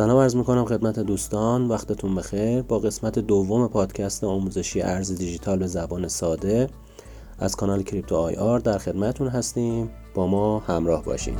سلام عرض می‌کنم خدمت دوستان وقتتون بخیر. با قسمت دوم پادکست آموزشی ارز دیجیتال به زبان ساده از کانال کریپتو آی آر در خدمتون هستیم. با ما همراه باشید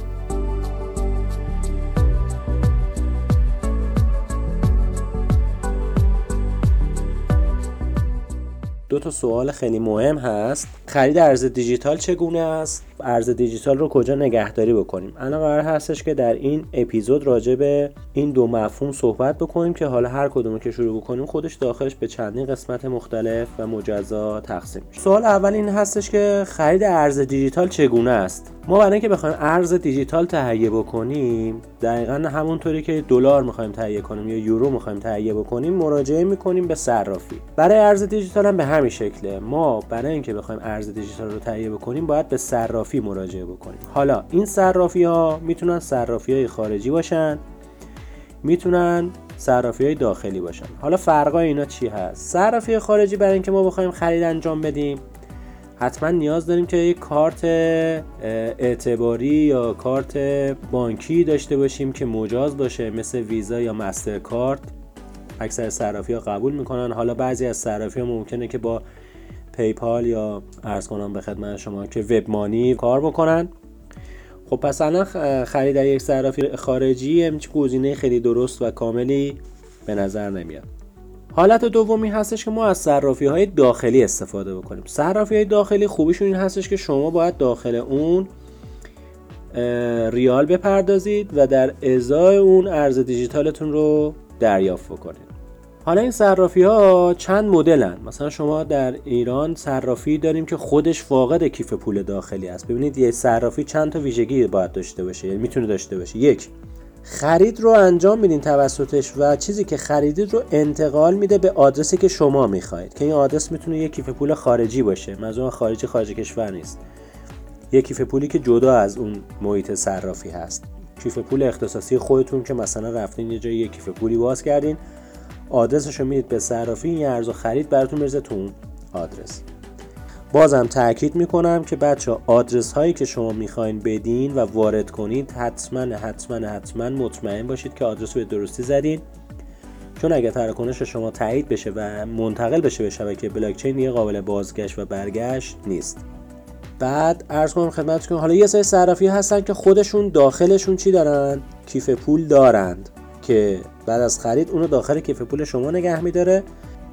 دو تا سوال خیلی مهم هست. خرید ارز دیجیتال چگونه است؟ ارز دیجیتال رو کجا نگهداری بکنیم؟ الان قرار هستش که در این اپیزود راجع به این دو مفهوم صحبت بکنیم که حالا هر کدوم که شروع بکنیم خودش داخلش به چندین قسمت مختلف و مجزا تقسیم میشه. سوال اول این هستش که خرید ارز دیجیتال چگونه است؟ ما برای اینکه بخوایم ارز دیجیتال تهیه بکنیم دقیقا همونطوری که دلار می‌خوایم تهیه کنیم یا یورو می‌خوایم تهیه بکنیم مراجعه می‌کنیم به صرافی. برای ارز دیجیتال هم به همین شکله. ما برای اینکه بخوایم ارز دیجیتال رو تهیه بکنیم باید به صرافی مراجعه بکنیم. حالا این صرافی ها می‌تونن صرافی های خارجی باشن می‌تونن صرافی های داخلی باشن. حالا فرقای اینا چی هست؟ صرافی خارجی برای اینکه ما بخوایم خرید انجام بدیم. حتما نیاز داریم که یک کارت اعتباری یا کارت بانکی داشته باشیم که مجاز باشه مثل ویزا یا مستر کارت اکثر صرافی ها قبول می‌کنن. حالا بعضی از صرافی ها ممکنه که با پیپال یا ارز کنم به خدمت شما که وب مانی کار بکنن. خب پس الان خرید یک صرافی خارجی همچی گزینه خیلی درست و کاملی به نظر نمیاد. حالت دومی هستش که ما از صرافی های داخلی استفاده بکنیم. صرافی های داخلی خوبیشون این هستش که شما باید داخل اون ریال بپردازید و در ازای اون ارز دیجیتالتون رو دریافت بکنید. حالا این صرافی ها چند مدلن؟ مثلا شما در ایران صرافی داریم که خودش فاقد کیف پول داخلی است. ببینید یه صرافی چند تا ویژگی باید داشته باشه یعنی می‌تونه داشته باشه. یک خرید رو انجام میدین توسطش و چیزی که خریدید رو انتقال میده به آدرسی که شما می‌خواهید که این آدرس می‌تونه یک کیف پول خارجی باشه. منظورم خارجی خارج کشور نیست. یک کیف پولی که جدا از اون محیط صرافی هست. کیف پول اختصاصی خودتون که مثلا رفتین یه جایی یک کیف پولی باز کردین آدرسش رو می‌دید به صرافی این ارز و خرید براتون میرزه تو اون آدرس. بازم تاکید می‌کنم که بچه آدرس هایی که شما می‌خواین بدین و وارد کنید حتما حتما حتما مطمئن باشید که آدرس رو به درستی زدین. چون اگر تراکنش شما تایید بشه و منتقل بشه به شبکه بلاکچین یه قابل بازگشت و برگشت نیست. بعد ارز کنم خدمتتون حالا یه سری صرافی هستن که خودشون داخلشون چی دارن؟ کیف پول دارند که بعد از خرید اونو داخل کیف پول شما نگه میداره.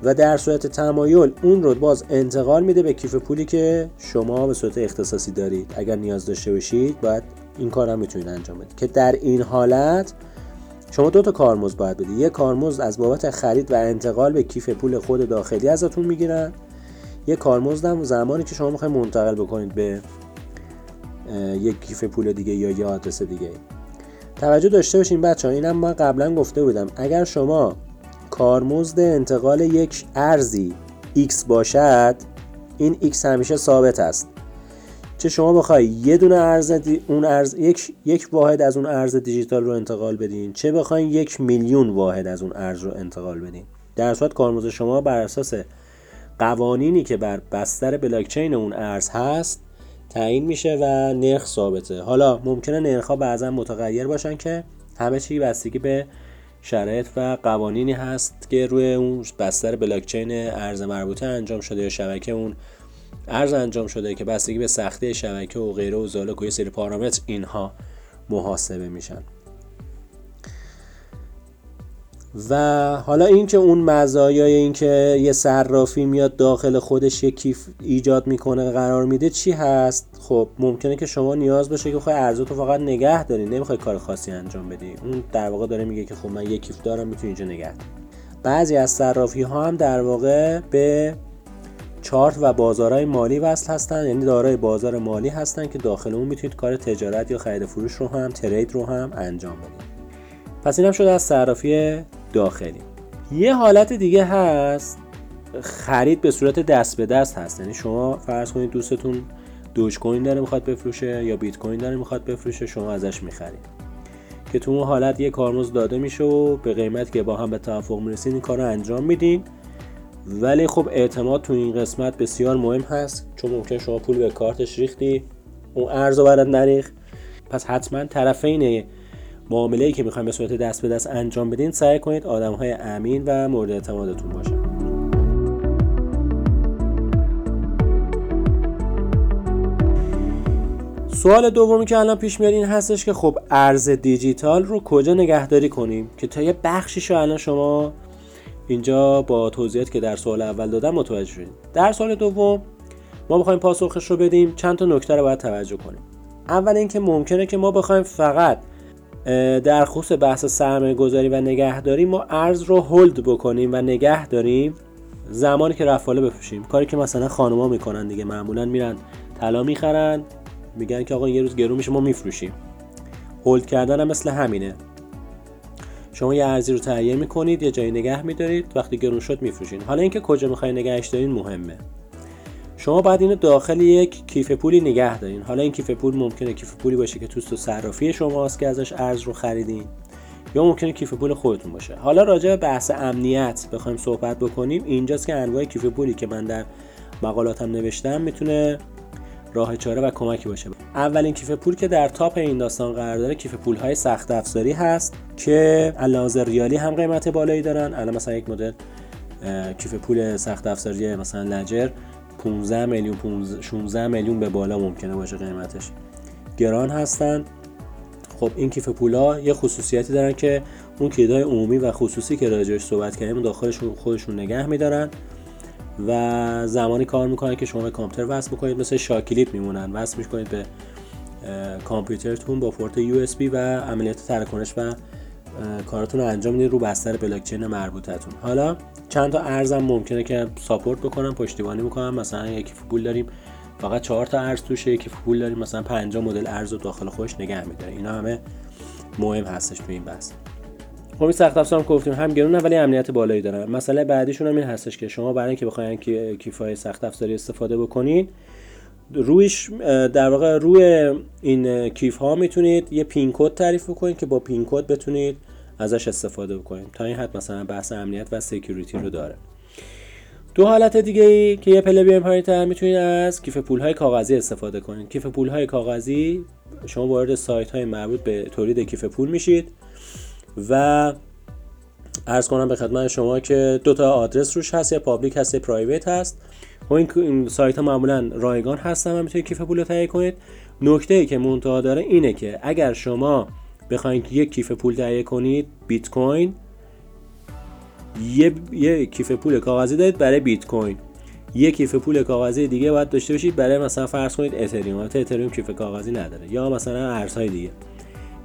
و در صورت تمایل اون رو باز انتقال میده به کیف پولی که شما به صورت اختصاصی دارید. اگر نیاز داشته باشید باید این کار هم می‌تونید انجام بدید. که در این حالت شما دو تا کارمزد باید بدید. یک کارمزد از بابت خرید و انتقال به کیف پول خود داخلی ازتون می‌گیرن. یک کارمزد هم زمانی که شما می‌خواید منتقل بکنید به یک کیف پول دیگه یا یه آدرس دیگه. توجه داشته باشین بچه ها اینم من قبلا گفته بودم. اگر شما کارمزد انتقال یک ارزی x باشد این x همیشه ثابت است. چه شما بخوای یه دونه ارز اون ارز یک یک واحد از اون ارز دیجیتال رو انتقال بدین. چه بخواین یک میلیون واحد از اون ارز رو انتقال بدین. در صورت کارمزد شما بر اساس قوانینی که بر بستر بلاکچین اون ارز هست تعیین میشه و نرخ ثابته. حالا ممکنه نرخ ها بعضا متغیر باشن که همه چی بستگی به شرایط و قوانینی هست که روی اون بستر بلاکچین ارز مربوطه انجام شده یا شبکه اون ارز انجام شده که بستگی به سختی شبکه و غیره و زالک و یه سری پارامتر اینها محاسبه میشن. و حالا اینکه اون مزایای اینکه یه صرافی میاد داخل خودش یه کیف ایجاد می‌کنه قرار میده چی هست؟ خب ممکنه که شما نیاز باشه که خواهی ارزاتو فقط نگه داری نمی‌خوای کار خاصی انجام بدی. اون در واقع داره میگه که خب من یه کیف دارم می‌تونی اینجا نگه بعضی از صرافی ها هم در واقع به چارت و بازارهای مالی وصل هستن یعنی دارای بازار مالی هستن که داخل اون می‌تونید کار تجارت یا خرید فروش رو هم ترید رو هم انجام بدید. پس اینم شده از صرافی داخلی. یه حالت دیگه هست. خرید به صورت دست به دست هست. یعنی شما فرض کنید دوستتون دوج کوین داره می‌خواد بفروشه یا بیت کوین داره می‌خواد بفروشه شما ازش می‌خرید. که تو اون حالت یه کارمزد داده میشه و به قیمت که با هم به توافق می‌رسید این کار انجام میدین. ولی خب اعتماد تو این قسمت بسیار مهم هست. چون ممکن شما پول به کارتش ریختی اون ارز رو برات نریخ پس حتما طرفین معامله که می‌خوایم به صورت دست به دست انجام بدین سعی کنید آدم های امین و مورد اعتمادتون باشن. سوال دومی که الان پیش میاد این هستش که خب ارز دیجیتال رو کجا نگهداری کنیم؟ که تا یه بخشیشو الان شما اینجا با توضیحات که در سوال اول دادم متوجه شدید در سوال دوم ما بخوایم پاسخش رو بدیم. چند تا نکته رو باید توجه کنیم. اول اینکه ممکنه که ما بخوایم فقط در خصوص بحث سرمایه گذاری و نگهداری ما ارز رو هولد بکنیم و نگه داریم زمانی که رفاله بفروشیم. کاری که مثلا خانوما می‌کنن دیگه معمولا میرن طلا می‌خرن میگن که آقا یه روز گرون میشه ما میفروشیم. هولد کردن هم مثل همینه. شما یه ارزی رو تهیه می‌کنید یه جایی نگه میدارید وقتی گرون شد میفروشین. حالا اینکه کجا می‌خواین نگهش دارین مهمه. شما باید اینو داخل یک کیف پولی نگه دارین. حالا این کیف پول ممکنه کیف پولی باشه که توست صرافی شماست که ازش ارز رو خریدین یا ممکنه کیف پول خودتون باشه. حالا راجع به بحث امنیت بخوایم صحبت بکنیم. اینجاست که انواع کیف پولی که من در مقالاتم نوشتم می‌تونه راه چاره و کمکی باشه. اولین کیف پول که در تاپ این داستان قرار داره کیف پول های سخت افزاری هست که علاوه ریالی هم قیمت بالایی دارن. الان مثلا یک مدل کیف پول سخت افزاری مثلا لجر 15 میلیون 16 میلیون به بالا ممکنه باشه قیمتش. گران هستن. خب این کیف پولا یه خصوصیتی دارن که اون کلیدهای عمومی و خصوصی که راجعش صحبت کردیم داخلشون خودشون نگه میدارن و زمانی کار می‌کنن که شما به کامپیوتر وصل بکنید مثل شاکلیپ میمونن. وصل می‌کنید به کامپیوترتون با پورت بی و عملیات تراکنش و کاراتون رو انجام می‌دید رو بستر بلاکچین مربوطتون. حالا چند تا ارزم ممکنه که ساپورت بکنم پشتیبانی می‌کنم. مثلا یکی پول داریم فقط چهار تا ارز توشه. یکی پول داریم مثلا 50 مدل ارز رو داخل خودش نگه میداره. اینا همه مهم هستش تو این بحث. خب این سخت افزار گفتیم هم گرون ولی امنیت بالایی دارن. مسئله بعدیشون هم این هستش که شما برای اینکه بخواید کیفای سخت افزاری استفاده بکنید رویش در واقع روی این کیف ها می‌تونید یه pin code تعریف بکنید که با pin code بتونید ازش استفاده بکنید تا این حد مثلا بحث امنیت و security رو داره. دو حالت دیگه ای که یه پله بیایم پایین تر می‌تونید از کیف پول های کاغذی استفاده کنید. کیف پول های کاغذی شما وارد سایت های مربوط به تولید کیف پول میشید و عرض کنم به خدمت شما که دو تا آدرس روش هست یا public هست یا private هست. و این سایت ها معمولا رایگان هستن و می‌تونید کیف پول رو تهیه کنید. نکته ای که منتها داره اینه که اگر شما بخواید یک کیف پول تهیه کنید بیت کوین. یه, یه کیف پول کاغذی دارید برای بیت کوین. یک کیف پول کاغذی دیگه باید داشته باشید برای مثلا فرض کنید اتریوم. اتریوم کیف کاغذی نداره. یا مثلا ارزهای دیگه.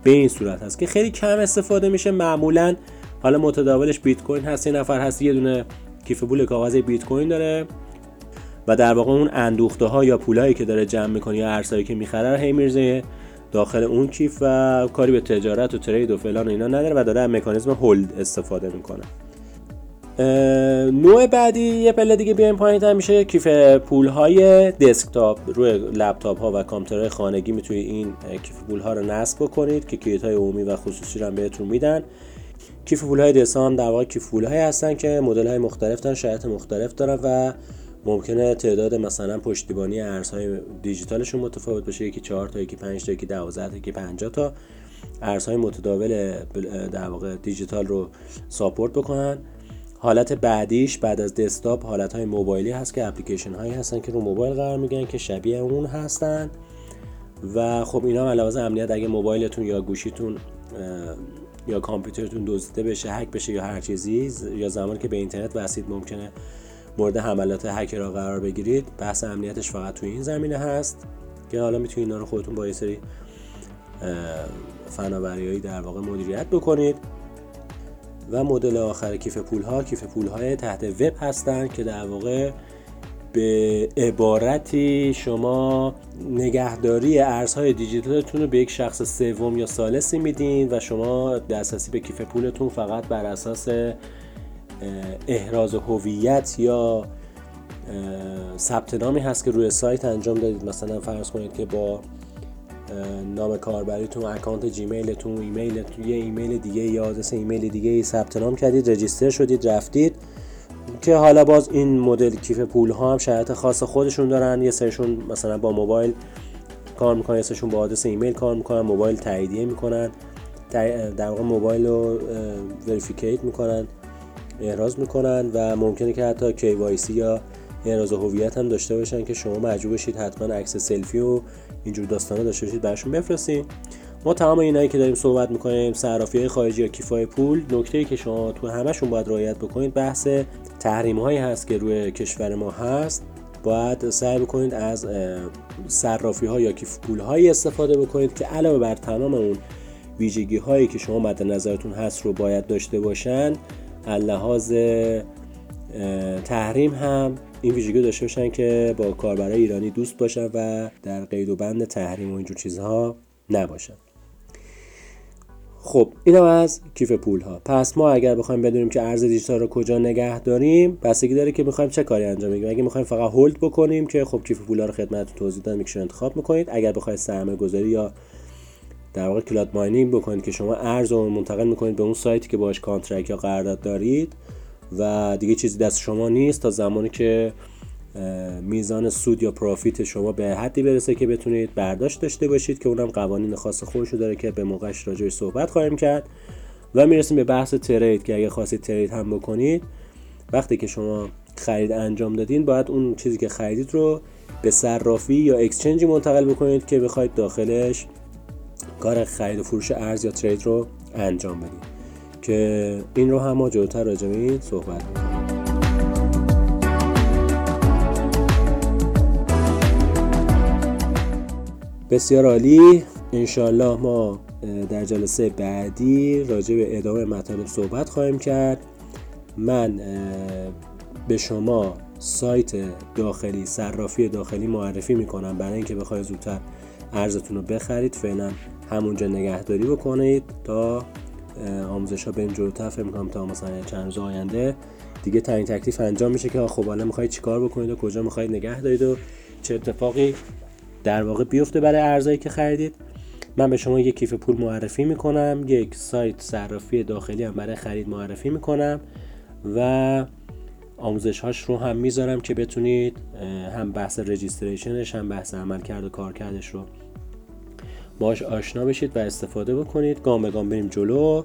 به این صورت هست که خیلی کم استفاده میشه. معمولا حالا متداولش بیت کوین هست. یه نفر هست یه دونه کیف پول کاغذی بیت کوین داره و در واقع اون اندوخته ها یا پولایی که داره جمع می‌کنه یا ارزهایی که می‌خره هی میرزه داخل اون کیف و کاری به تجارت و ترید و فلان و اینا نداره و داره از مکانیزم هولد استفاده می‌کنه. نوع بعدی یه پله دیگه بیایم پایین میشه کیف پول های دسکتاپ. روی لپتاپ ها و کامپیوترهای خانگی می‌تونید این کیف پول ها رو نصب بکنید که کلیت های عمومی و خصوصی رو هم بهتون میدن. کیف پول های دسام در واقع کیف پول های هستن که مدل های مختلف دارن شرایط مختلف دارن و ممکنه تعداد مثلا پشتیبانی ارزهای دیجیتالشون متفاوت باشه یکی 4 تا یکی 5 تا یکی 12 تا یکی 50 تا ارزهای متداول در واقع دیجیتال رو ساپورت بکنن. حالت بعدیش بعد از دسکتاپ حالت های موبایلی هست که اپلیکیشن هایی هستن که رو موبایل قرار میگن که شبیه اون هستن. و خب اینا علاوه امنیت اگه موبایلتون یا گوشیتون یا کامپیوترتون دزدیده بشه هک بشه یا هر چیزی یا زمانی که به اینترنت وسید ممکنه مورد حملات هکرها قرار بگیرید. بحث امنیتش فقط توی این زمینه هست که حالا می‌تونید اینا رو خودتون با یه سری فناوریایی در واقع مدیریت بکنید. و مدل آخر کیف پول ها کیف پول های تحت وب هستند که در واقع به عبارتی شما نگهداری ارزهای دیجیتالتون رو به یک شخص سوم یا ثالثی میدین و شما دسترسی به کیف پولتون فقط بر اساس احراز هویت یا ثبت نامی هست که روی سایت انجام دادید؟ مثلا فرض کنید که با نام کاربریتون اکانت جیمیلتون ایمیلتون یه ایمیل دیگه یا آدرس ایمیل دیگه ثبت نام کردید register شدید رفتید که حالا باز این مدل کیف پول ها هم شرایط خاص خودشون دارن. یه سریشون مثلا با موبایل کار می‌کنن یه سریشون با آدرس ایمیل کار می‌کنن موبایل تاییدیه می‌کنن در واقع موبایل رو verificate می‌کنن. احراز می‌کنن و ممکنه که حتی KYC یا احراز هویت هم داشته باشن که شما مجبور بشید حتما عکس سلفی و اینجور داستانا داشته باشید براشون بفرستین. ما تمام اینایی که داریم صحبت می‌کنیم صرافی خارجی یا کیفای پول نکته ای که شما تو همشون باید رعایت بکنید بحث تحریم هایی هست که روی کشور ما هست. باید سعی بکنید از صرافی ها یا کیف پول هایی استفاده بکنید که علاوه بر تمام اون ویژگی هایی که شما مد نظرتون هست رو باید داشته باشن. لحاظ تحریم هم این ویژگی داشته باشن که با کاربرای ایرانی دوست باشن و در قید و بند تحریم و اینجور چیزها نباشن. خب اینم از کیف پول ها پس ما اگر بخوایم بدونیم که ارز دیجیتال رو کجا نگه داریم بستگی داره که می‌خوایم چه کاری انجام بدیم اگه می‌خوایم فقط hold بکنیم که خب کیف پول ها رو خدمتتون توضیح دادم انتخاب می‌کنید. اگر بخواید سرمایه گذاری یا در واقع cloud mining بکنید که شما ارز رو منتقل می‌کنید به اون سایتی که باش contract یا قرارداد دارید و دیگه چیزی دست شما نیست تا زمانی که میزان سود یا profit شما به حدی برسه که بتونید برداشت داشته باشید که اونم قوانین خاص خودشو داره که به موقعش راجعش صحبت خواهیم کرد و می‌رسیم به بحث ترید که اگه خواستید ترید هم بکنید وقتی که شما خرید انجام دادین باید اون چیزی که خریدید رو به صرافی یا اکسچنجی منتقل بکنید که بخواید داخلش کار خرید و فروش ارز یا ترید رو انجام بدید که این رو هم ما جلوتر راجع صحبت می‌کنیم بسیار عالی. انشالله ما در جلسه بعدی راجع به ادامه مطالب صحبت خواهیم کرد. من به شما سایت داخلی صرافی داخلی معرفی می‌کنم. برای اینکه بخواید زودتر ارزتون رو بخرید فعلا همونجا نگهداری بکنید تا آموزش ها بریم جلوتر. فکر می‌کنم تا مثلا چند روز آینده دیگه تعیین تکلیف انجام میشه که خب حالا می‌خواید چیکار بکنید و کجا می‌خواید نگه دارید و چه اتفاقی در واقع بیفته برای ارزایی که خریدید. من به شما یک کیف پول معرفی می‌کنم یک سایت صرافی داخلی هم برای خرید معرفی می‌کنم و آموزش هاش رو هم می‌ذارم که بتونید هم بحث رجیستریشنش هم بحث عمل کرد و کار کردش رو باش آشنا بشید و استفاده بکنید. گام به گام بریم جلو.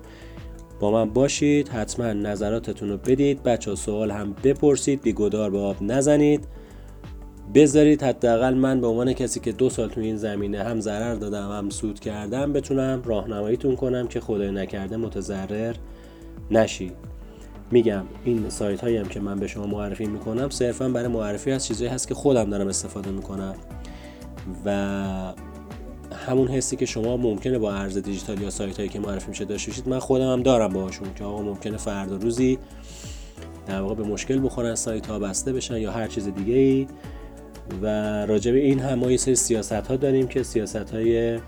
با من باشید. حتما نظراتتون رو بدید. بچه سوال هم بپرسید. بیگدار به آب نزنید. بذارید حداقل من به عنوان کسی که دو سال تو این زمینه هم ضرر دادم هم سود کردم بتونم راهنماییتون کنم که خدای نکرده متضرر نشید. میگم این سایت هایی هم که من به شما معرفی می‌کنم صرفا برای معرفی از چیزایی هست که خودم دارم استفاده می‌کنم. و همون حسی که شما ممکنه با ارز دیجیتال یا سایت هایی که معرفی میشه داشته باشید من خودم هم دارم باهاشون که آقا ممکنه فردا روزی در واقع به مشکل بخورن سایت ها بسته بشن یا هر چیز دیگه ای و راجع به این هم ما یه سیاست ها داریم که سیاست های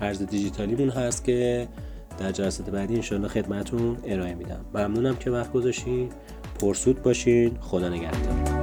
ارز دیجیتالیمون هست که در جلسات بعدی انشالله خدمتون ارائه میدم. ممنونم که وقت گذاشتین. پرسود باشین. خدا نگهدار.